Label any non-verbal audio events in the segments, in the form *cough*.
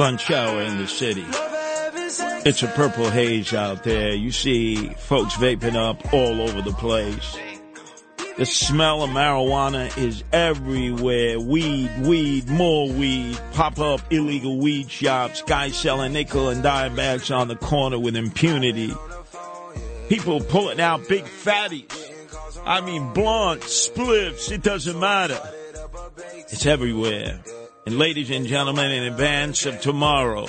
Lunch hour in the city. It's a purple haze out there. You see folks vaping up all over the place. The smell of marijuana is everywhere. Weed, weed, more weed. Pop up illegal weed shops. Guys selling nickel and dime bags on the corner with impunity. People pulling out big fatties. I mean, blunts, spliffs, it doesn't matter. It's everywhere. And ladies and gentlemen, in advance of tomorrow,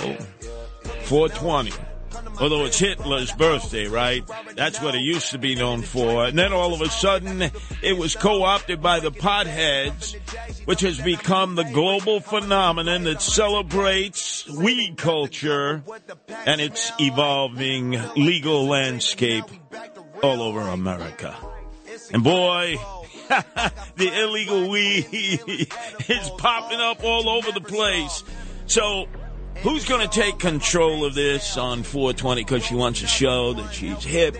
420. Although it's Hitler's birthday, right? That's what it used to be known for. And then all of a sudden, it was co-opted by the potheads, which has become the global phenomenon that celebrates weed culture and its evolving legal landscape all over America. And boy, *laughs* the illegal weed is popping up all over the place. So, who's going to take control of this on 420 because she wants to show that she's hip,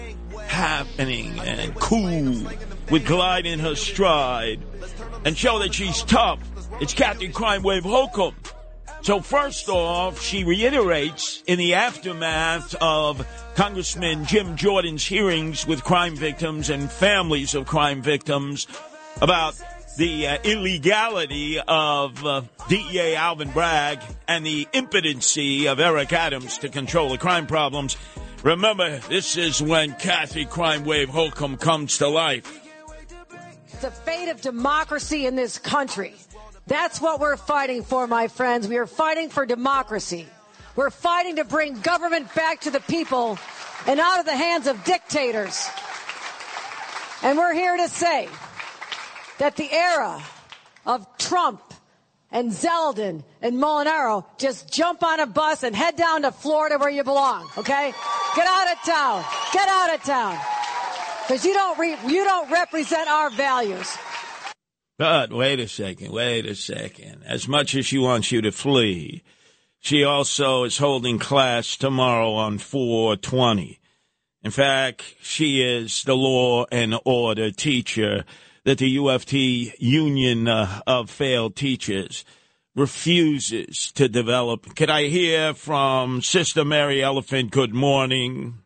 happening, and cool with glide in her stride and show that she's tough? It's Captain Crime Wave Hochul. So first off, she reiterates in the aftermath of Congressman Jim Jordan's hearings with crime victims and families of crime victims about the uh, illegality of uh, DEA Alvin Bragg and the impotency of Eric Adams to control the crime problems. Remember, this is when Kathy Crime Wave Hochul comes to life. the fate of democracy in this country. That's what we're fighting for, my friends. We are fighting for democracy. We're fighting to bring government back to the people and out of the hands of dictators. And we're here to say that the era of Trump and Zeldin and Molinaro just jump on a bus and head down to Florida where you belong, okay? Get out of town. Get out of town. Because you don't re- you don't represent our values. But wait a second, wait a second. As much as she wants you to flee, she also is holding class tomorrow on 420. In fact, she is the law and order teacher that the UFT Union uh, of Failed Teachers refuses to develop. Could I hear from Sister Mary Elephant? Good morning.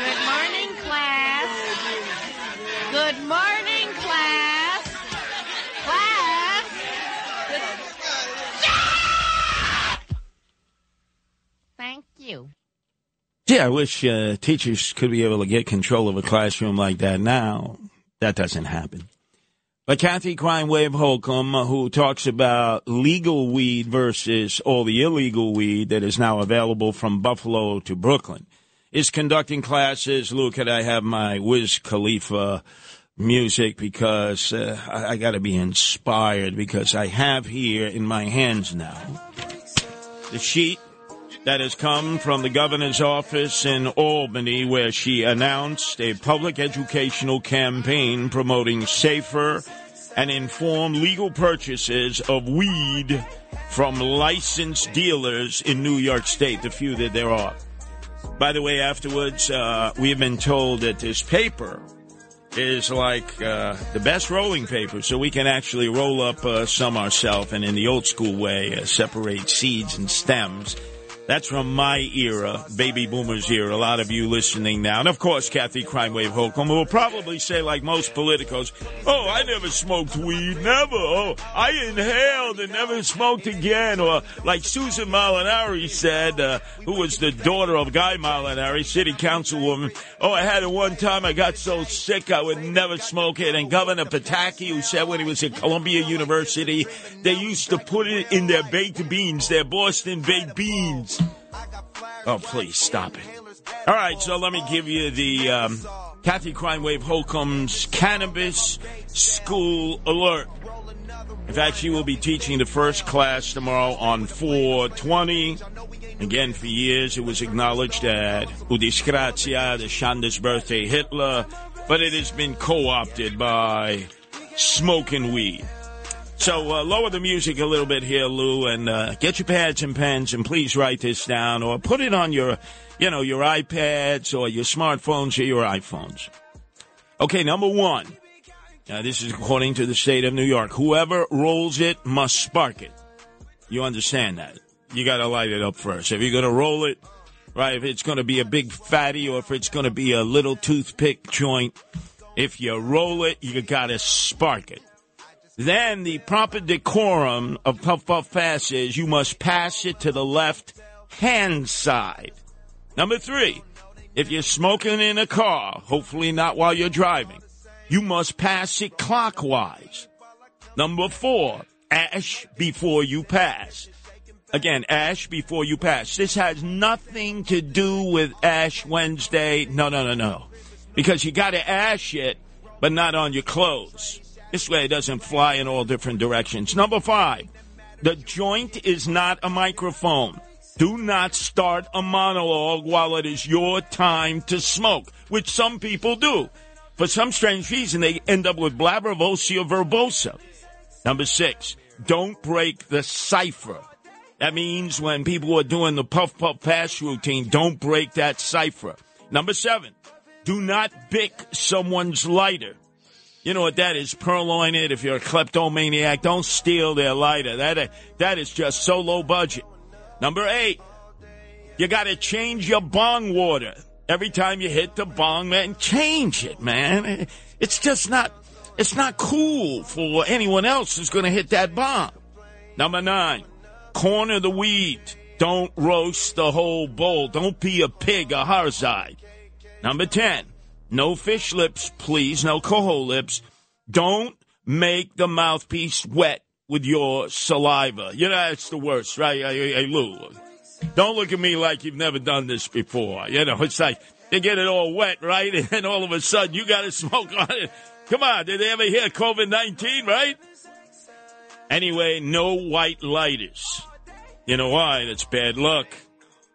Good morning, class. Good morning, class. Class. Thank you. Gee, I wish uh, teachers could be able to get control of a classroom like that now. That doesn't happen. But Kathy Crime Wave Hochul, who talks about legal weed versus all the illegal weed that is now available from Buffalo to Brooklyn, is conducting classes. Look, could I have my Wiz Khalifa music because uh, I, I got to be inspired because I have here in my hands now the sheet that has come from the governor's office in Albany, where she announced a public educational campaign promoting safer and informed legal purchases of weed from licensed dealers in New York State, the few that there are. By the way, afterwards, uh, we have been told that this paper is like uh, the best rolling paper, so we can actually roll up uh, some ourselves and in the old school way uh, separate seeds and stems That's from my era, baby boomers era. A lot of you listening now. And of course, Kathy Crime Wave Hochul will probably say, like most politicos, oh, I never smoked weed, never. Oh, I inhaled and never smoked again. Or like Susan Molinari said, uh, who was the daughter of Guy Molinari, city councilwoman. Oh, I had it one time. I got so sick I would never smoke it. And Governor Pataki, who said when he was at Columbia University, they used to put it in their baked beans, their Boston baked beans. Oh, please stop it. All right, so let me give you the um, Kathy Crime Wave Hochul's Cannabis School Alert. In fact, she will be teaching the first class tomorrow on 420. Again, for years it was acknowledged that Udisgratia, the Shanda's birthday Hitler, but it has been co-opted by smoking weed. So uh, lower the music a little bit here, Lou, and uh, get your pads and pens, and please write this down or put it on your, you know, your iPads or your smartphones or your iPhones. Okay, number one. Now, this is according to the state of New York. Whoever rolls it must spark it. You understand that? You got to light it up first. If you're going to roll it, right? If it's going to be a big fatty or if it's going to be a little toothpick joint, if you roll it, you got to spark it. Then the proper decorum of Puff Puff Pass is you must pass it to the left hand side. Number three, if you're smoking in a car, hopefully not while you're driving, you must pass it clockwise. Number four, ash before you pass. Again, ash before you pass. This has nothing to do with Ash Wednesday. No, no, no, no. Because you gotta ash it, but not on your clothes. This way it doesn't fly in all different directions. Number five, the joint is not a microphone. Do not start a monologue while it is your time to smoke, which some people do. For some strange reason, they end up with blabbervosia verbosa. Number six, don't break the cipher. That means when people are doing the puff puff pass routine, don't break that cipher. Number seven, do not bick someone's lighter. You know what that is? Purloin it. If you're a kleptomaniac, don't steal their lighter. That that is just so low budget. Number eight, you got to change your bong water every time you hit the bong. Man, change it, man. It's just not. It's not cool for anyone else who's going to hit that bong. Number nine, corner the weed. Don't roast the whole bowl. Don't be a pig, a harzai. Number ten, no fish lips, please. No coho lips. Don't make the mouthpiece wet with your saliva. You know, it's the worst, right? Hey, hey, Lou, don't look at me like you've never done this before. You know, it's like they get it all wet, right? *laughs* And then all of a sudden you got to smoke on it. Come on, did they ever hear COVID 19, right? Anyway, no white lighters. You know why? That's bad luck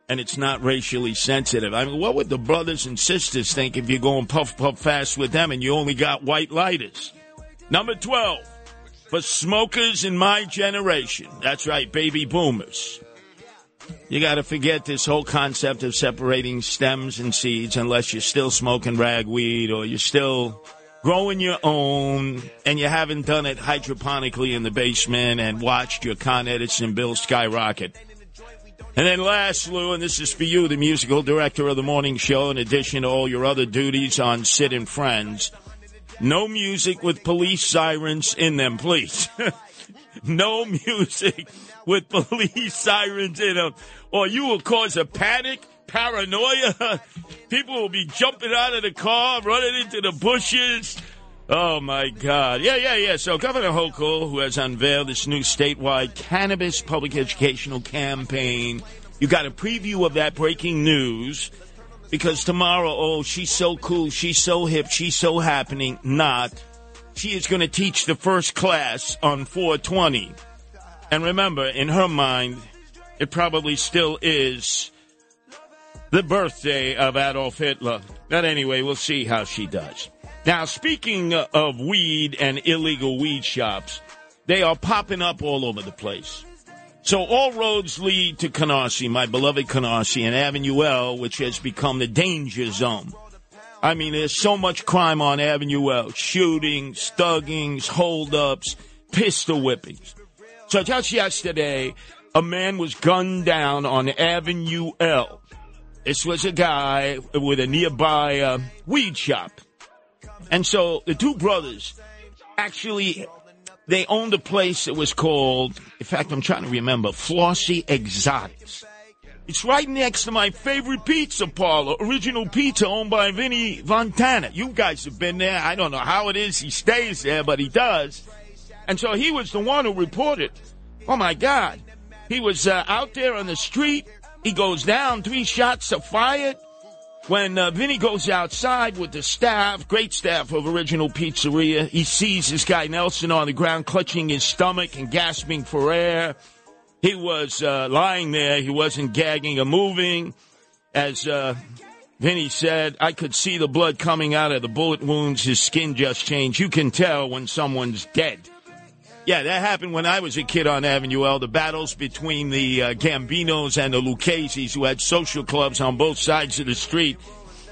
and it's not racially sensitive. I mean, what would the brothers and sisters think if you're going puff puff fast with them and you only got white lighters? Number 12, for smokers in my generation. That's right, baby boomers. You got to forget this whole concept of separating stems and seeds unless you're still smoking ragweed or you're still growing your own and you haven't done it hydroponically in the basement and watched your Con Edison bill skyrocket. And then last, Lou, and this is for you, the musical director of the morning show, in addition to all your other duties on Sid and Friends. No music with police sirens in them, please. *laughs* no music with police sirens in them, or you will cause a panic, paranoia. *laughs* People will be jumping out of the car, running into the bushes. Oh my God. Yeah, yeah, yeah. So Governor Hochul, who has unveiled this new statewide cannabis public educational campaign, you got a preview of that breaking news because tomorrow, oh, she's so cool, she's so hip, she's so happening. Not. She is going to teach the first class on 420. And remember, in her mind, it probably still is the birthday of Adolf Hitler. But anyway, we'll see how she does. Now, speaking of weed and illegal weed shops, they are popping up all over the place. So all roads lead to Canarsie, my beloved Canarsie, and Avenue L, which has become the danger zone. I mean, there's so much crime on Avenue L. Shootings, thuggings, holdups, pistol whippings. So just yesterday, a man was gunned down on Avenue L. This was a guy with a nearby uh, weed shop. And so the two brothers actually they owned a place that was called, in fact, I'm trying to remember, Flossie Exotics. It's right next to my favorite pizza parlor, Original Pizza, owned by Vinny Fontana. You guys have been there. I don't know how it is he stays there, but he does. And so he was the one who reported. Oh my God. He was uh, out there on the street. He goes down, three shots are fired. When uh, Vinny goes outside with the staff, great staff of Original Pizzeria, he sees this guy Nelson on the ground clutching his stomach and gasping for air. He was uh, lying there. He wasn't gagging or moving. As uh, Vinny said, I could see the blood coming out of the bullet wounds. His skin just changed. You can tell when someone's dead. Yeah, that happened when I was a kid on Avenue L. The battles between the uh, Gambinos and the Lucchese's, who had social clubs on both sides of the street.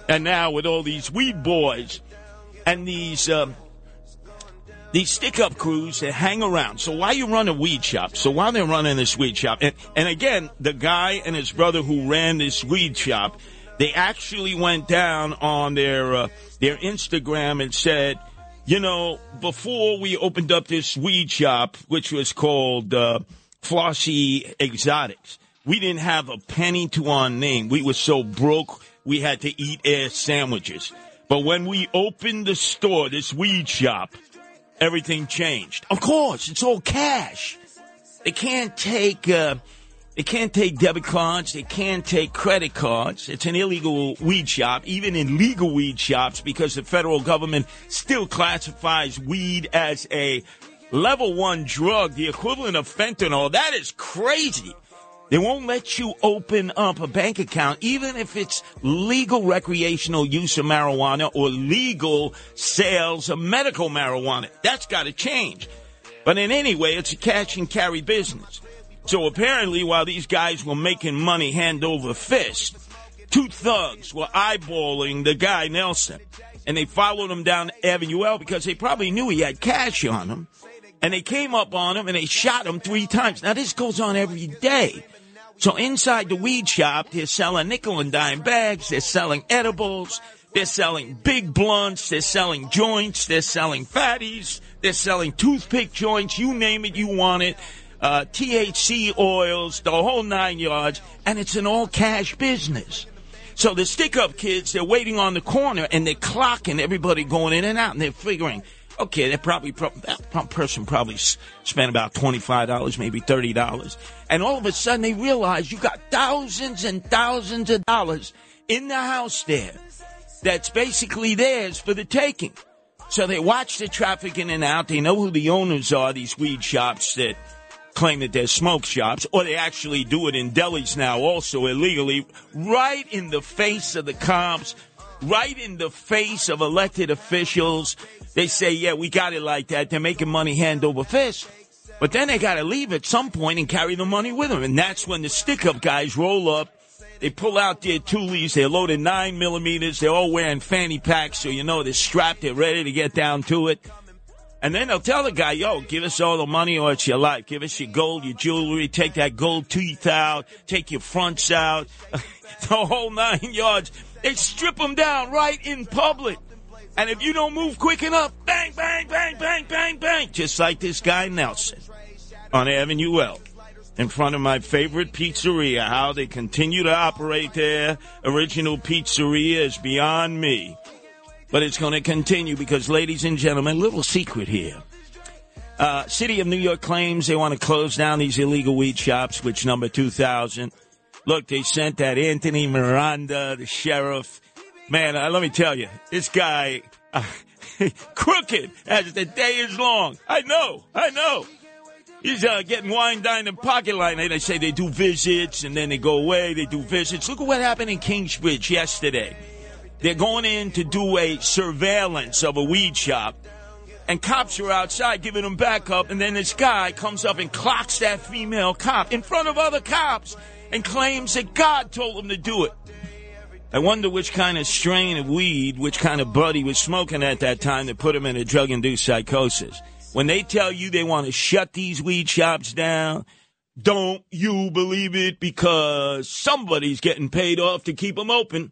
And now with all these weed boys and these um, these stick up crews that hang around. So while you run a weed shop, so while they're running this weed shop, and, and again, the guy and his brother who ran this weed shop, they actually went down on their uh, their Instagram and said, you know, before we opened up this weed shop, which was called uh, Flossie Exotics, we didn't have a penny to our name. We were so broke, we had to eat air sandwiches. But when we opened the store, this weed shop, everything changed. Of course, it's all cash. They can't take uh, they can't take debit cards. They can't take credit cards. It's an illegal weed shop, even in legal weed shops, because the federal government still classifies weed as a level one drug, the equivalent of fentanyl. That is crazy. They won't let you open up a bank account, even if it's legal recreational use of marijuana or legal sales of medical marijuana. That's got to change. But in any way, it's a cash and carry business. So apparently, while these guys were making money hand over fist, two thugs were eyeballing the guy Nelson. And they followed him down Avenue L because they probably knew he had cash on him. And they came up on him and they shot him three times. Now this goes on every day. So inside the weed shop, they're selling nickel and dime bags. They're selling edibles. They're selling big blunts. They're selling joints. They're selling fatties. They're selling toothpick joints. You name it, you want it. Uh, THC oils, the whole nine yards. And it's an all cash business. So the stick up kids, they're waiting on the corner and they're clocking everybody going in and out and they're figuring, okay, that probably that person probably spent about twenty five dollars, maybe thirty dollars, and all of a sudden they realize you got thousands and thousands of dollars in the house there that's basically theirs for the taking. So they watch the traffic in and out. They know who the owners are. These weed shops that claim that they're smoke shops, or they actually do it in delis now, also illegally, right in the face of the cops, right in the face of elected officials they say, yeah, we got it like that. They're making money hand over fist. But then they got to leave at some point and carry the money with them. And that's when the stick up guys roll up. They pull out their toolies. They're loaded nine millimeters. They're all wearing fanny packs. So you know they're strapped. They're ready to get down to it. And then they'll tell the guy, yo, give us all the money or it's your life. Give us your gold, your jewelry. Take that gold teeth out. Take your fronts out. *laughs* the whole nine yards. They strip them down right in public. And if you don't move quick enough, bang, bang, bang, bang, bang, bang, just like this guy Nelson on Avenue L in front of my favorite pizzeria. How they continue to operate there, original pizzeria, is beyond me. But it's going to continue because, ladies and gentlemen, little secret here. Uh, City of New York claims they want to close down these illegal weed shops, which number 2,000. Look, they sent that Anthony Miranda, the sheriff, man, uh, let me tell you, this guy, uh, *laughs* crooked as the day is long. I know, I know. He's uh, getting wine down in pocket line. They say they do visits and then they go away. They do visits. Look at what happened in Kingsbridge yesterday. They're going in to do a surveillance of a weed shop. And cops are outside giving them backup. And then this guy comes up and clocks that female cop in front of other cops and claims that God told him to do it. I wonder which kind of strain of weed, which kind of bud he was smoking at that time that put him in a drug induced psychosis. When they tell you they want to shut these weed shops down, Don't you believe it? Because somebody's getting paid off to keep them open.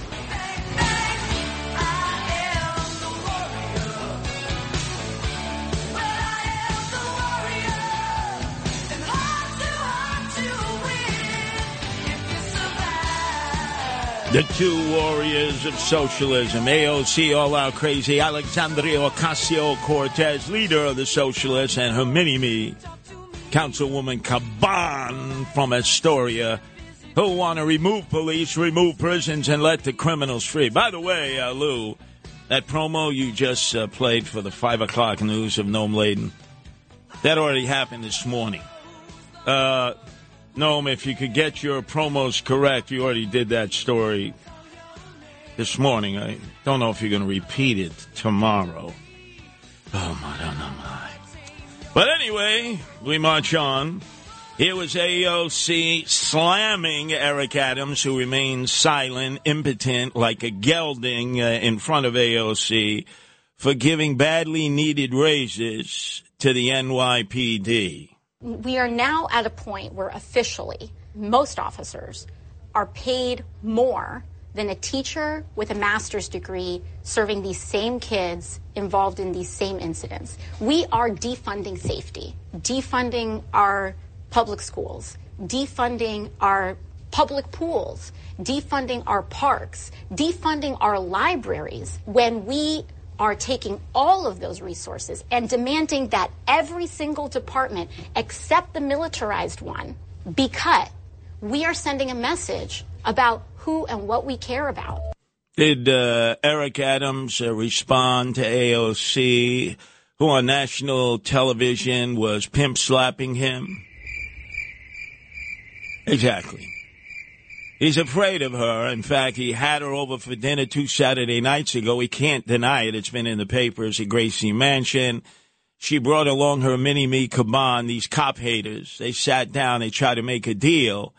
The two warriors of socialism, AOC all out crazy, Alexandria Ocasio Cortez, leader of the socialists, and her mini me, Councilwoman Caban from Astoria, who want to remove police, remove prisons, and let the criminals free. By the way, uh, Lou, that promo you just uh, played for the 5 o'clock news of Noam Laden, that already happened this morning. Uh, Noam, if you could get your promos correct, you already did that story this morning. I don't know if you're going to repeat it tomorrow. Oh, my, oh, no, my. But anyway, we march on. Here was AOC slamming Eric Adams, who remains silent, impotent, like a gelding uh, in front of AOC, for giving badly needed raises to the NYPD we are now at a point where officially most officers are paid more than a teacher with a master's degree serving these same kids involved in these same incidents. We are defunding safety, defunding our public schools, defunding our public pools, defunding our parks, defunding our libraries when we are taking all of those resources and demanding that every single department except the militarized one be cut, we are sending a message about who and what we care about. Did uh, Eric Adams uh, respond to AOC, who on national television was pimp slapping him? Exactly. He's afraid of her. In fact, he had her over for dinner two Saturday nights ago. He can't deny it. It's been in the papers at Gracie Mansion. She brought along her mini me Caban, these cop haters. They sat down, they tried to make a deal.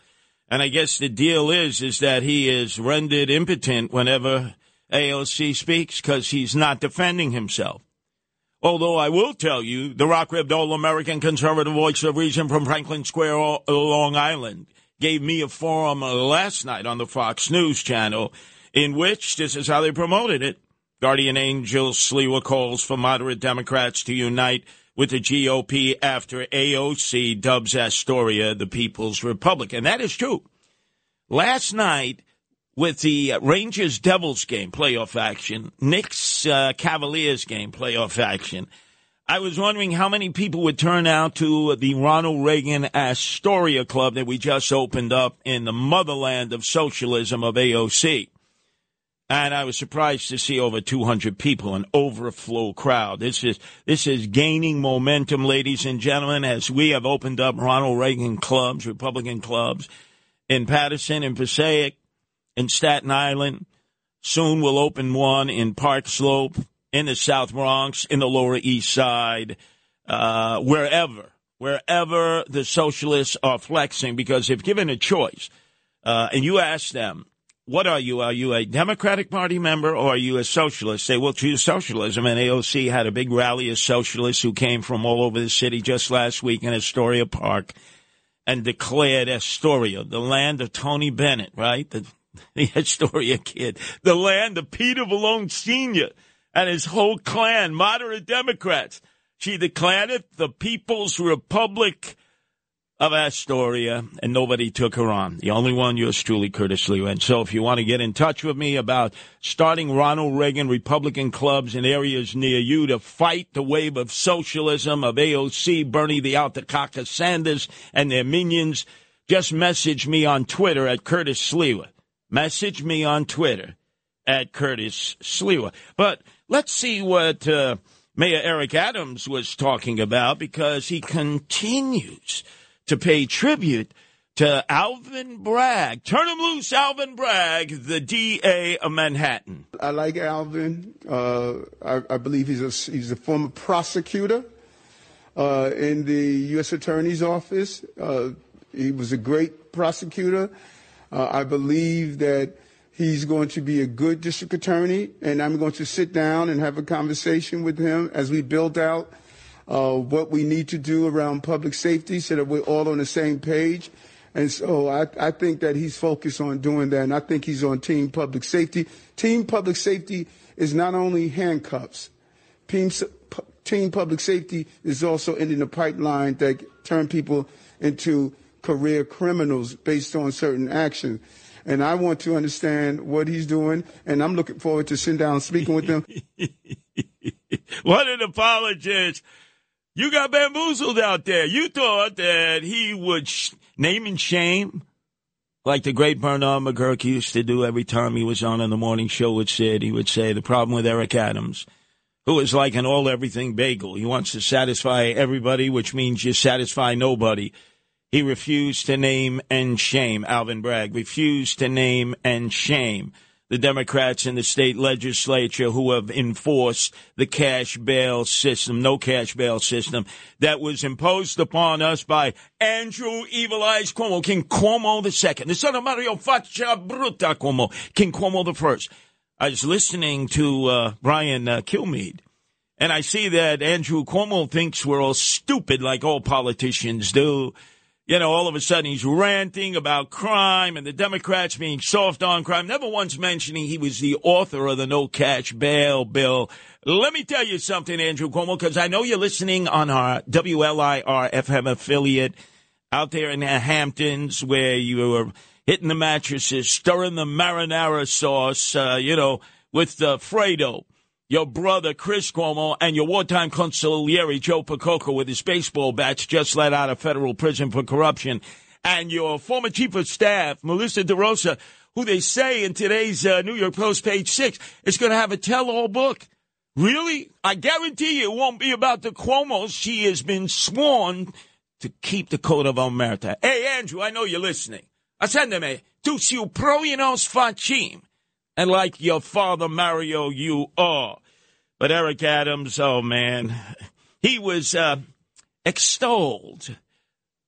And I guess the deal is, is that he is rendered impotent whenever AOC speaks because he's not defending himself. Although I will tell you, the rock ribbed all American conservative voice of reason from Franklin Square, Long Island, gave me a forum last night on the Fox News channel in which this is how they promoted it. Guardian Angel Sliwa calls for moderate Democrats to unite with the GOP after AOC dubs Astoria the People's Republic. And that is true. Last night, with the Rangers Devils game playoff action, Knicks uh, Cavaliers game playoff action, I was wondering how many people would turn out to the Ronald Reagan Astoria Club that we just opened up in the motherland of socialism of AOC. And I was surprised to see over 200 people, an overflow crowd. This is, this is gaining momentum, ladies and gentlemen, as we have opened up Ronald Reagan clubs, Republican clubs in Paterson, and Passaic, in Staten Island. Soon we'll open one in Park Slope, in the South Bronx, in the Lower East Side, uh, wherever, wherever the socialists are flexing, because if given a choice, uh, and you ask them, what are you? Are you a Democratic Party member or are you a socialist? They will choose socialism. And AOC had a big rally of socialists who came from all over the city just last week in Astoria Park and declared Astoria, the land of Tony Bennett, right? The, *laughs* the Astoria kid, the land of Peter Vallone Sr., and his whole clan, moderate Democrats. She declared it the People's Republic of Astoria, and nobody took her on. The only one, yours truly, Curtis Lee. And so if you want to get in touch with me about starting Ronald Reagan Republican clubs in areas near you to fight the wave of socialism of AOC, Bernie the Altakaka Sanders, and their minions, just message me on Twitter at Curtis Sliwa. Message me on Twitter at Curtis Sliwa. But let's see what uh, Mayor Eric Adams was talking about because he continues to pay tribute to Alvin Bragg. Turn him loose, Alvin Bragg, the DA of Manhattan. I like Alvin. Uh, I, I, believe he's a, he's a former prosecutor uh, in the U.S. Attorney's Office. Uh, he was a great prosecutor. Uh, I believe that he's going to be a good district attorney, and I'm going to sit down and have a conversation with him as we build out uh, what we need to do around public safety so that we're all on the same page. And so I, I think that he's focused on doing that, and I think he's on team public safety. Team public safety is not only handcuffs. Team, team public safety is also ending the pipeline that turn people into career criminals based on certain actions. And I want to understand what he's doing, and I'm looking forward to sitting down speaking with him. *laughs* what an apologist. You got bamboozled out there. You thought that he would sh- name and shame, like the great Bernard McGuirk used to do every time he was on in the morning show with Sid. He would say, the problem with Eric Adams, who is like an all everything bagel. He wants to satisfy everybody, which means you satisfy nobody. He refused to name and shame Alvin Bragg, refused to name and shame the Democrats in the state legislature who have enforced the cash bail system, no cash bail system that was imposed upon us by Andrew Evil Eyes Cuomo, King Cuomo the second, the son of Mario Faccia Bruta Cuomo, King Cuomo the first. I was listening to uh, Brian uh, Kilmeade, and I see that Andrew Cuomo thinks we're all stupid like all politicians do you know, all of a sudden he's ranting about crime and the Democrats being soft on crime, never once mentioning he was the author of the no cash bail bill. Let me tell you something, Andrew Cuomo, because I know you're listening on our WLIR FM affiliate out there in the Hamptons where you were hitting the mattresses, stirring the marinara sauce, uh, you know, with uh, Fredo your brother Chris Cuomo and your wartime consigliere Joe Percoco with his baseball bats just let out of federal prison for corruption, and your former chief of staff Melissa DeRosa, who they say in today's uh, New York Post page six is going to have a tell-all book. Really? I guarantee you it won't be about the Cuomo's. She has been sworn to keep the code of omerta. Hey, Andrew, I know you're listening. Ascendeme, tu siu proinos facim. And like your father Mario, you are. But Eric Adams, oh man, he was uh, extolled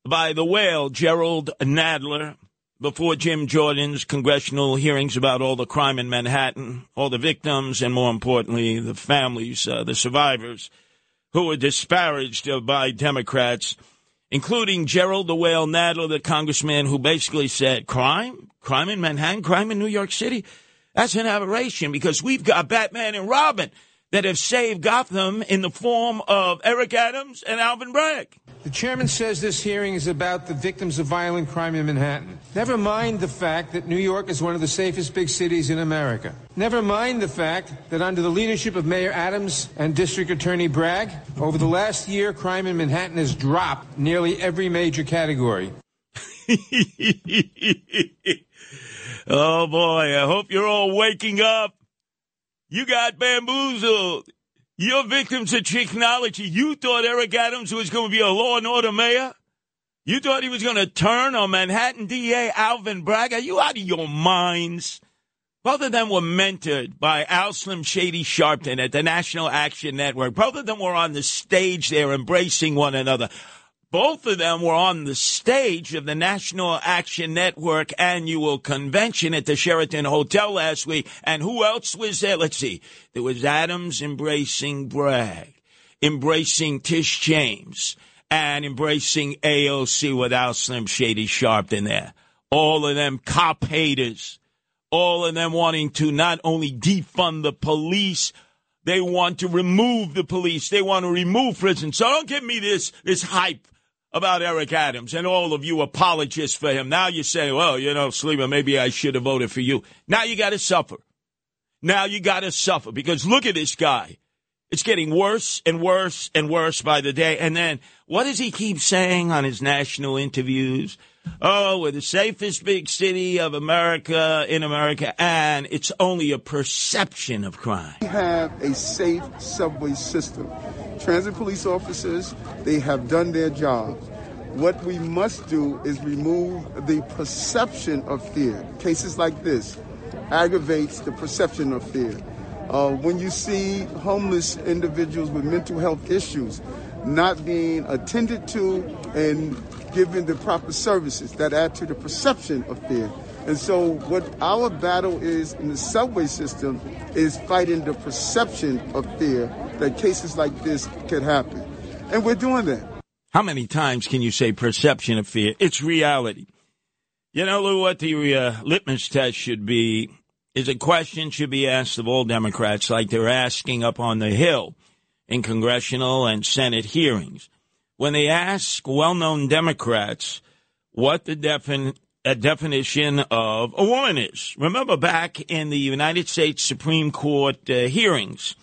by the whale Gerald Nadler before Jim Jordan's congressional hearings about all the crime in Manhattan, all the victims, and more importantly, the families, uh, the survivors who were disparaged by Democrats, including Gerald the Whale Nadler, the congressman who basically said, crime? Crime in Manhattan? Crime in New York City? That's an aberration because we've got Batman and Robin that have saved Gotham in the form of Eric Adams and Alvin Bragg. The chairman says this hearing is about the victims of violent crime in Manhattan. Never mind the fact that New York is one of the safest big cities in America. Never mind the fact that under the leadership of Mayor Adams and District Attorney Bragg, over the last year, crime in Manhattan has dropped nearly every major category. *laughs* oh boy, I hope you're all waking up. You got bamboozled. You're victims of technology. You thought Eric Adams was going to be a law and order mayor? You thought he was going to turn on Manhattan DA Alvin Bragg? Are you out of your minds? Both of them were mentored by Al Slim Shady Sharpton at the National Action Network. Both of them were on the stage there embracing one another. Both of them were on the stage of the National Action Network annual convention at the Sheraton Hotel last week. And who else was there? Let's see. There was Adams embracing Bragg, embracing Tish James, and embracing AOC without Slim Shady Sharpton there. All of them cop haters. All of them wanting to not only defund the police, they want to remove the police. They want to remove prison. So don't give me this, this hype about Eric Adams and all of you apologists for him. Now you say, well, you know, Sleeper, maybe I should have voted for you. Now you got to suffer. Now you got to suffer because look at this guy. It's getting worse and worse and worse by the day. And then what does he keep saying on his national interviews? Oh, we're the safest big city of America in America, and it's only a perception of crime. We have a safe subway system. Transit police officers, they have done their job. What we must do is remove the perception of fear. Cases like this aggravates the perception of fear. Uh, when you see homeless individuals with mental health issues not being attended to and given the proper services that add to the perception of fear. And so, what our battle is in the subway system is fighting the perception of fear that cases like this could happen. And we're doing that. How many times can you say perception of fear? It's reality. You know, what the uh, litmus test should be is a question should be asked of all Democrats, like they're asking up on the Hill in congressional and Senate hearings. When they ask well known Democrats what the defin- definition of a woman is. Remember back in the United States Supreme Court uh, hearings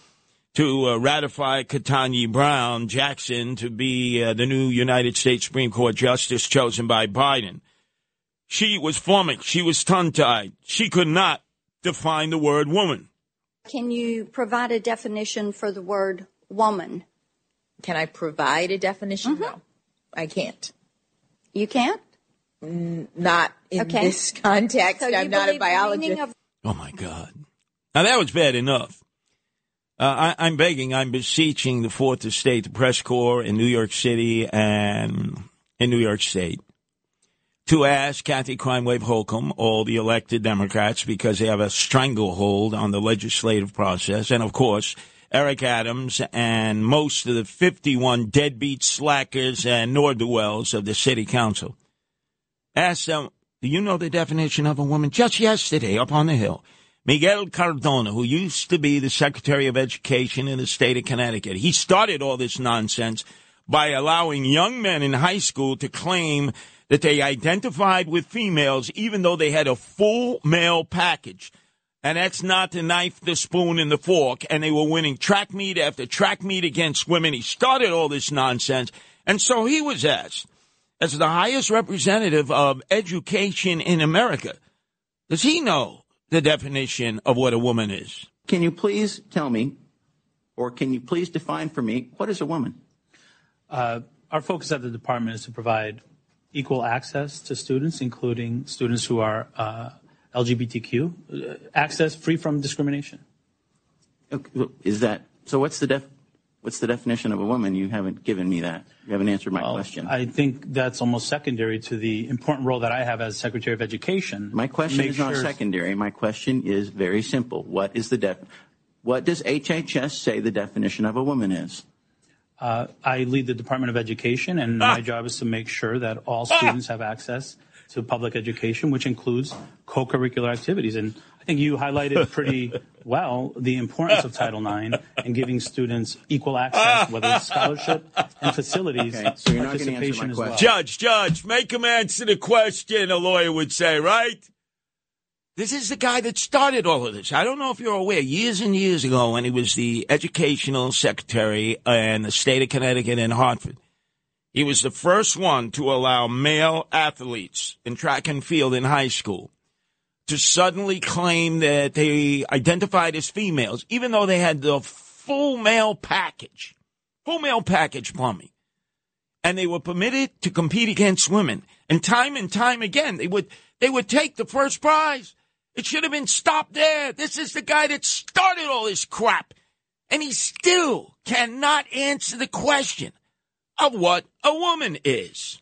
to uh, ratify Ketanji Brown Jackson to be uh, the new United States Supreme Court justice chosen by Biden. She was flummoxed. She was tongue tied. She could not define the word woman. Can you provide a definition for the word woman? Can I provide a definition? Mm-hmm. No, I can't. You can't? N- not in okay. this *laughs* context. So I'm not a biologist. Of- oh my God. Now that was bad enough. Uh, I, am begging, I'm beseeching the Fourth Estate, the press corps in New York City and in New York State to ask Kathy Crime Wave Hochul, all the elected Democrats, because they have a stranglehold on the legislative process, and of course, Eric Adams and most of the 51 deadbeat slackers and nor-do-wells of the city council. Ask them, do you know the definition of a woman? Just yesterday up on the Hill, Miguel Cardona, who used to be the Secretary of Education in the state of Connecticut, he started all this nonsense by allowing young men in high school to claim that they identified with females even though they had a full male package. And that's not the knife, the spoon, and the fork. And they were winning track meet after track meet against women. He started all this nonsense. And so he was asked, as the highest representative of education in America, does he know the definition of what a woman is? Can you please tell me, or can you please define for me, what is a woman? Uh, our focus at the department is to provide equal access to students, including students who are uh, LGBTQ, uh, access free from discrimination. Okay, is that so? What's the def? What's the definition of a woman? You haven't given me that. You haven't answered my well, question. I think that's almost secondary to the important role that I have as Secretary of Education. My question is not sure secondary. My question is very simple. What is the def? What does HHS say the definition of a woman is? Uh, I lead the Department of Education, and ah. my job is to make sure that all ah. students have access to public education, which includes co-curricular activities. And I think you highlighted *laughs* pretty well the importance of Title IX and giving students equal access, *laughs* whether it's scholarship and facilities okay, so participation as well. Judge, judge, make him answer the question, a lawyer would say, right? This is the guy that started all of this. I don't know if you're aware, years and years ago when he was the educational secretary in the state of Connecticut in Hartford, he was the first one to allow male athletes in track and field in high school to suddenly claim that they identified as females, even though they had the full male package, full male package plumbing. And they were permitted to compete against women. And time and time again, they would, they would take the first prize. It should have been stopped there. This is the guy that started all this crap. And he still cannot answer the question of what a woman is.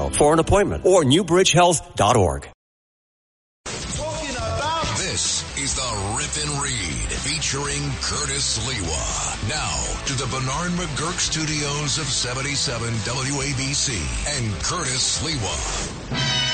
for an appointment or newbridgehealth.org. This is the Rip and Read featuring Curtis Sliwa. Now to the Bernard McGuirk studios of 77 WABC and Curtis Sliwa.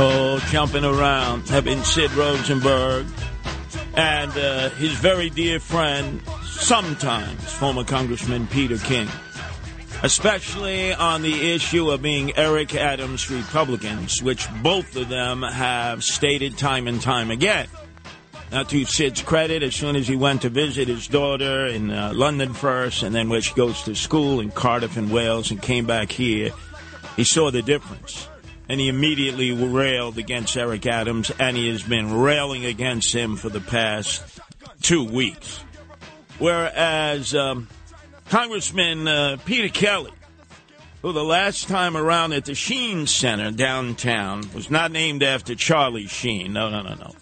Oh, jumping around. Been Sid Rosenberg and uh, his very dear friend, sometimes former Congressman Peter King, especially on the issue of being Eric Adams Republicans, which both of them have stated time and time again. Now, to Sid's credit, as soon as he went to visit his daughter in uh, London first, and then where she goes to school in Cardiff and Wales, and came back here, he saw the difference. And he immediately railed against Eric Adams, and he has been railing against him for the past two weeks. Whereas um, Congressman uh, Peter Kelly, who the last time around at the Sheen Center downtown was not named after Charlie Sheen, no, no, no, no,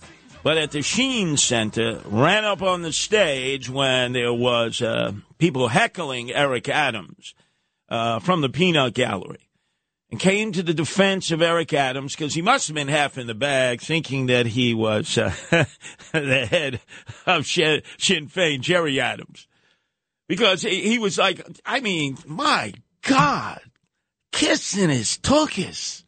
but at the Sheen Center, ran up on the stage when there was uh, people heckling Eric Adams uh, from the Peanut Gallery came to the defense of Eric Adams because he must have been half in the bag, thinking that he was uh, *laughs* the head of Sinn Féin, Gerry Adams, because he, he was like, I mean, my God, kissing his tuchus.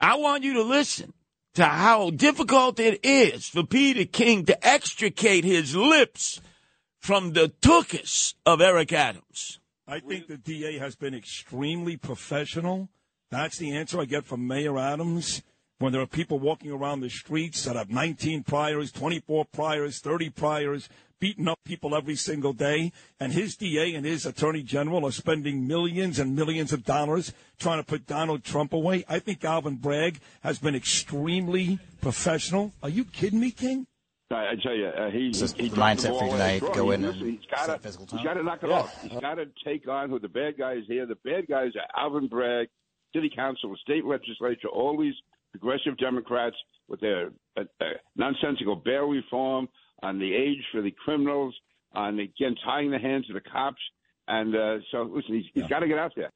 I want you to listen to how difficult it is for Peter King to extricate his lips from the tuchus of Eric Adams. I think the DA has been extremely professional. That's the answer I get from Mayor Adams. When there are people walking around the streets that have 19 priors, 24 priors, 30 priors, beating up people every single day, and his DA and his Attorney General are spending millions and millions of dollars trying to put Donald Trump away. I think Alvin Bragg has been extremely professional. Are you kidding me, King? I, I tell you, uh, he, It's just he mindset dropped the for tonight, go draw. in He- and listen, he's got to physical he's time. got to knock it Yeah. off. He's got to take on who the bad guys here. The bad guys are Alvin Bragg, City Council, the state legislature, all these progressive Democrats with their uh, uh, nonsensical bail reform on the age for the criminals, on again tying the hands of the cops. And uh, so, listen, he's, he's got to get out there.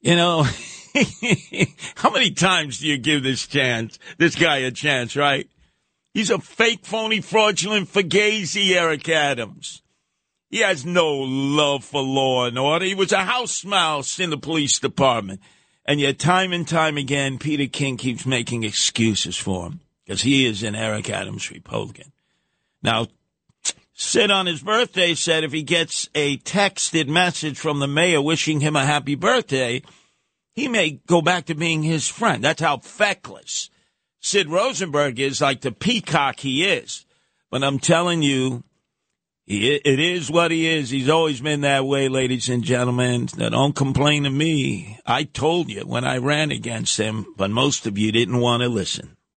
You know, *laughs* how many times do you give this chance, this guy a chance, right? He's a fake, phony, fraudulent fugazi, Eric Adams. He has no love for law and order. He was a house mouse in the police department. And yet, time and time again, Peter King keeps making excuses for him because he is an Eric Adams Republican. Now, Sid on his birthday said if he gets a texted message from the mayor wishing him a happy birthday, he may go back to being his friend. That's how feckless Sid Rosenberg is, like the peacock he is. But I'm telling you, it is what he is. He's always been that way, ladies and gentlemen. Now, don't complain to me. I told you when I ran against him, but most of you didn't want to listen.